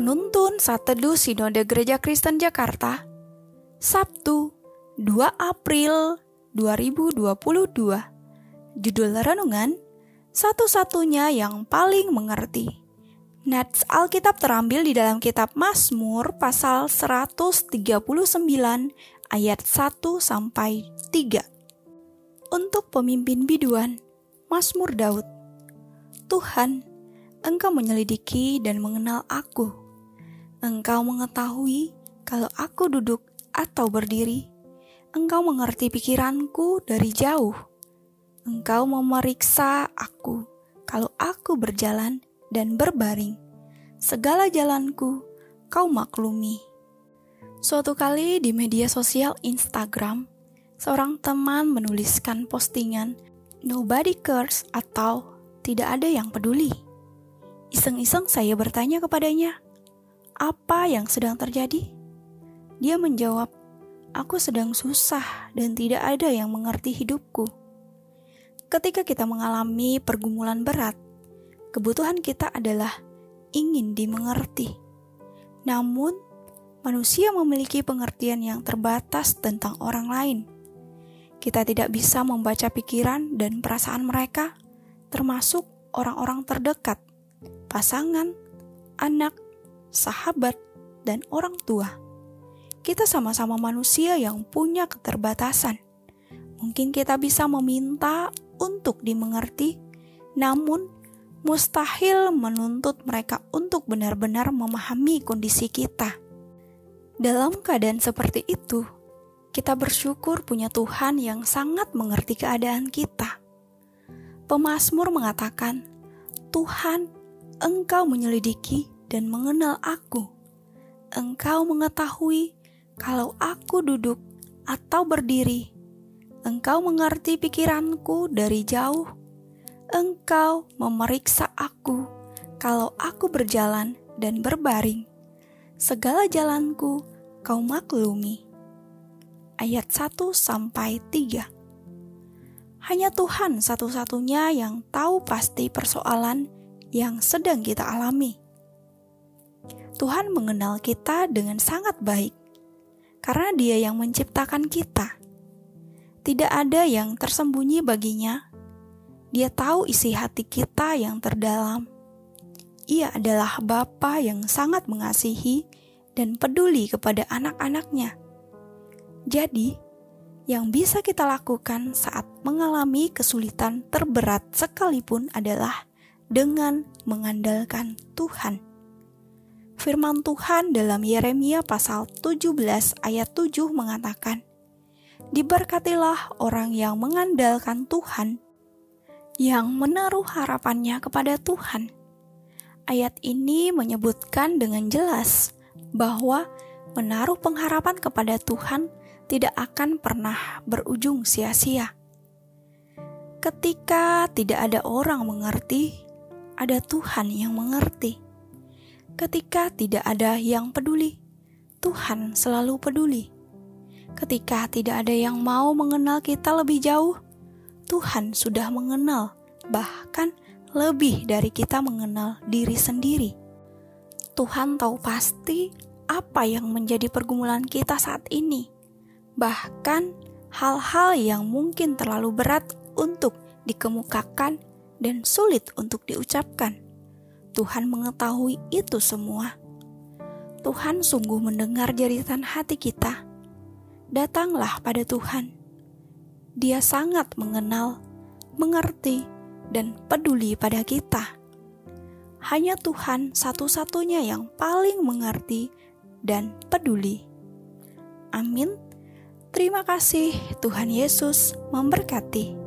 Penuntun Saat Teduh Sinode Gereja Kristen Jakarta Sabtu 2 April 2022 Judul Renungan Satu-satunya yang paling mengerti. Nats Alkitab terambil di dalam kitab Mazmur pasal 139 ayat 1 sampai 3 Untuk pemimpin biduan Mazmur Daud. Tuhan, Engkau menyelidiki dan mengenal aku. Engkau mengetahui kalau aku duduk atau berdiri. Engkau mengerti pikiranku dari jauh. Engkau memeriksa aku kalau aku berjalan dan berbaring. Segala jalanku kau maklumi. Suatu kali di media sosial Instagram, seorang teman menuliskan postingan "Nobody cares" atau "Tidak ada yang peduli". Iseng-iseng saya bertanya kepadanya, "Apa yang sedang terjadi?" Dia menjawab, "Aku sedang susah dan tidak ada yang mengerti hidupku." Ketika kita mengalami pergumulan berat, kebutuhan kita adalah ingin dimengerti. Namun, manusia memiliki pengertian yang terbatas tentang orang lain. Kita tidak bisa membaca pikiran dan perasaan mereka, termasuk orang-orang terdekat pasangan, anak, sahabat, dan orang tua. Kita sama-sama manusia yang punya keterbatasan. Mungkin kita bisa meminta untuk dimengerti, namun mustahil menuntut mereka untuk benar-benar memahami kondisi kita. Dalam keadaan seperti itu, kita bersyukur punya Tuhan yang sangat mengerti keadaan kita. Pemasmur mengatakan, "Tuhan Engkau menyelidiki dan mengenal aku. Engkau mengetahui kalau aku duduk atau berdiri. Engkau mengerti pikiranku dari jauh. Engkau memeriksa aku kalau aku berjalan dan berbaring. Segala jalanku kau maklumi. Ayat 1 sampai 3. Hanya Tuhan satu-satunya yang tahu pasti persoalan yang sedang kita alami. Tuhan mengenal kita dengan sangat baik karena Dia yang menciptakan kita. Tidak ada yang tersembunyi baginya. Dia tahu isi hati kita yang terdalam. Ia adalah Bapa yang sangat mengasihi dan peduli kepada anak-anaknya. Jadi, yang bisa kita lakukan saat mengalami kesulitan terberat sekalipun adalah dengan mengandalkan Tuhan. Firman Tuhan dalam Yeremia pasal 17 ayat 7 mengatakan, Diberkatilah orang yang mengandalkan Tuhan, yang menaruh harapannya kepada Tuhan. Ayat ini menyebutkan dengan jelas bahwa menaruh pengharapan kepada Tuhan tidak akan pernah berujung sia-sia. Ketika tidak ada orang mengerti, ada Tuhan yang mengerti. Ketika tidak ada yang peduli, Tuhan selalu peduli. Ketika tidak ada yang mau mengenal kita lebih jauh, Tuhan sudah mengenal, bahkan lebih dari kita mengenal diri sendiri. Tuhan tahu pasti apa yang menjadi pergumulan kita saat ini, bahkan hal-hal yang mungkin terlalu berat untuk dikemukakan dan sulit untuk diucapkan. Tuhan mengetahui itu semua. Tuhan sungguh mendengar jeritan hati kita. Datanglah pada Tuhan. Dia sangat mengenal, mengerti, dan peduli pada kita. Hanya Tuhan satu-satunya yang paling mengerti dan peduli. Amin. Terima kasih, Tuhan Yesus memberkati.